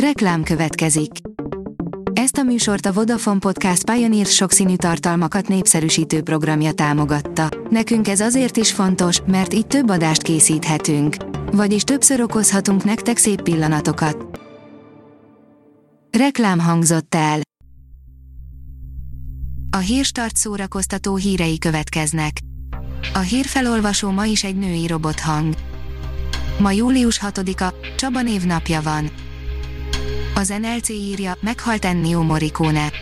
Reklám következik. Ezt a műsort a Vodafone Podcast Pioneer sokszínű tartalmakat népszerűsítő programja támogatta. Nekünk ez azért is fontos, mert így több adást készíthetünk. Vagyis többször okozhatunk nektek szép pillanatokat. Reklám hangzott el. A hírstart szórakoztató hírei következnek. A hírfelolvasó ma is egy női robothang. Ma július 6-a, Csaba névnapja van. Az NLC írja, meghalt Ennio Morricone.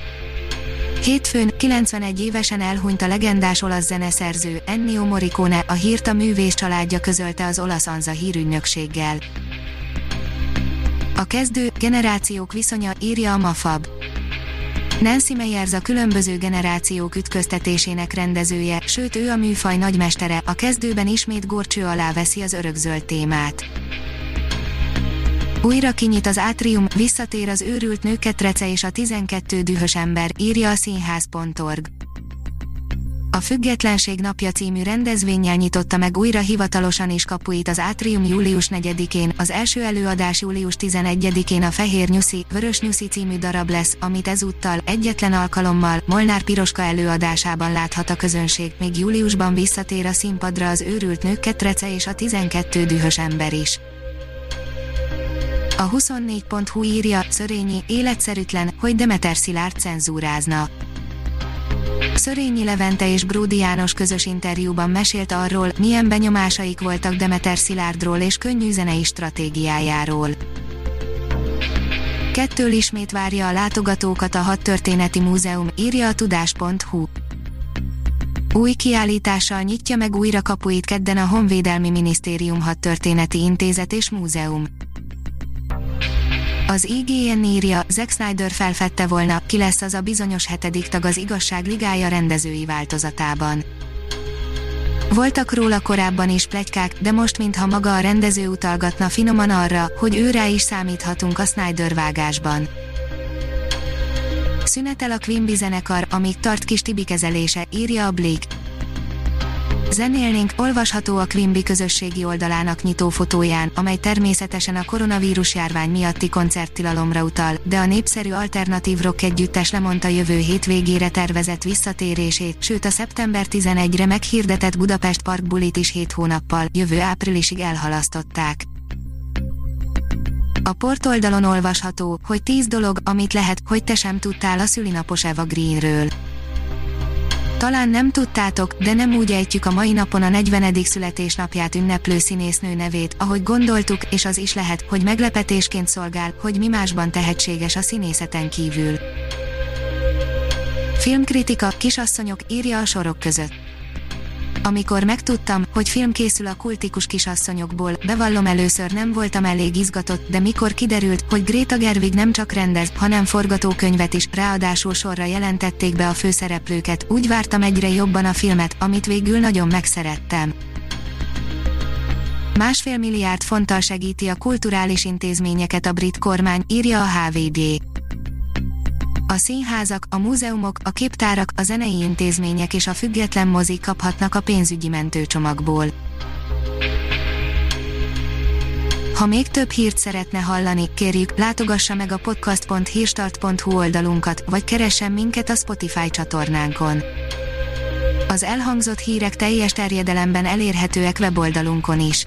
Hétfőn, 91 évesen elhunyt a legendás olasz zeneszerző, Ennio Morricone, a hírt a művész családja közölte az olasz Anza hírügynökséggel. A kezdő, generációk viszonya, írja a Mafab. Nancy Meyers a különböző generációk ütköztetésének rendezője, sőt ő a műfaj nagymestere, a kezdőben ismét górcső alá veszi az örökzöld témát. Újra kinyit az átrium, visszatér az őrült nőketrece és a 12 dühös ember, írja a színház.org. A Függetlenség napja című rendezvényel nyitotta meg újra hivatalosan is kapuit az Átrium július 4-én, az első előadás július 11-én a Fehér Nyuszi, Vörös Nyuszi című darab lesz, amit ezúttal, egyetlen alkalommal, Molnár Piroska előadásában láthat a közönség, még júliusban visszatér a színpadra az őrült nők ketrece és a 12 dühös ember is. A 24.hu írja, Szörényi, életszerűtlen, hogy Demeter Szilárd cenzúrázna. Szörényi Levente és Bródi János közös interjúban mesélt arról, milyen benyomásaik voltak Demeter Szilárdról és könnyű zenei stratégiájáról. Kettől ismét várja a látogatókat a Hat Történeti Múzeum, írja a tudás.hu. Új kiállítással nyitja meg újra kapuit kedden a Honvédelmi Minisztérium Hat Történeti Intézet és Múzeum. Az IGN írja, Zack Snyder felfedte volna, ki lesz az a bizonyos hetedik tag az igazság ligája rendezői változatában. Voltak róla korábban is plegykák, de most mintha maga a rendező utalgatna finoman arra, hogy őrá is számíthatunk a Snyder vágásban. Szünetel a Quimby zenekar, amíg tart kis Tibi kezelése, írja a Blick. Zenélnénk olvasható a Quimby közösségi oldalának nyitó fotóján, amely természetesen a koronavírus járvány miatti koncerttilalomra utal, de a népszerű alternatív rock együttes lemondta jövő hétvégére tervezett visszatérését, sőt a szeptember 11-re meghirdetett Budapest Park bulit is 7 hónappal, jövő áprilisig elhalasztották. A portoldalon olvasható, hogy 10 dolog, amit lehet, hogy te sem tudtál a szülinapos Eva Greenről. Talán nem tudtátok, de nem úgy ejtjük a mai napon a 40. születésnapját ünneplő színésznő nevét, ahogy gondoltuk, és az is lehet, hogy meglepetésként szolgál, hogy mi másban tehetséges a színészeten kívül. Filmkritika, kisasszonyok, írja a sorok között. Amikor megtudtam, hogy film készül a kultikus kisasszonyokból, bevallom először nem voltam elég izgatott, de mikor kiderült, hogy Greta Gerwig nem csak rendez, hanem forgatókönyvet is, ráadásul sorra jelentették be a főszereplőket, úgy vártam egyre jobban a filmet, amit végül nagyon megszerettem. Másfél milliárd fonttal segíti a kulturális intézményeket a brit kormány, írja a HVG. A színházak, a múzeumok, a képtárak, a zenei intézmények és a független mozik kaphatnak a pénzügyi mentőcsomagból. Ha még több hírt szeretne hallani, kérjük, látogassa meg a podcast.hírstart.hu oldalunkat, vagy keressen minket a Spotify csatornánkon. Az elhangzott hírek teljes terjedelemben elérhetőek weboldalunkon is.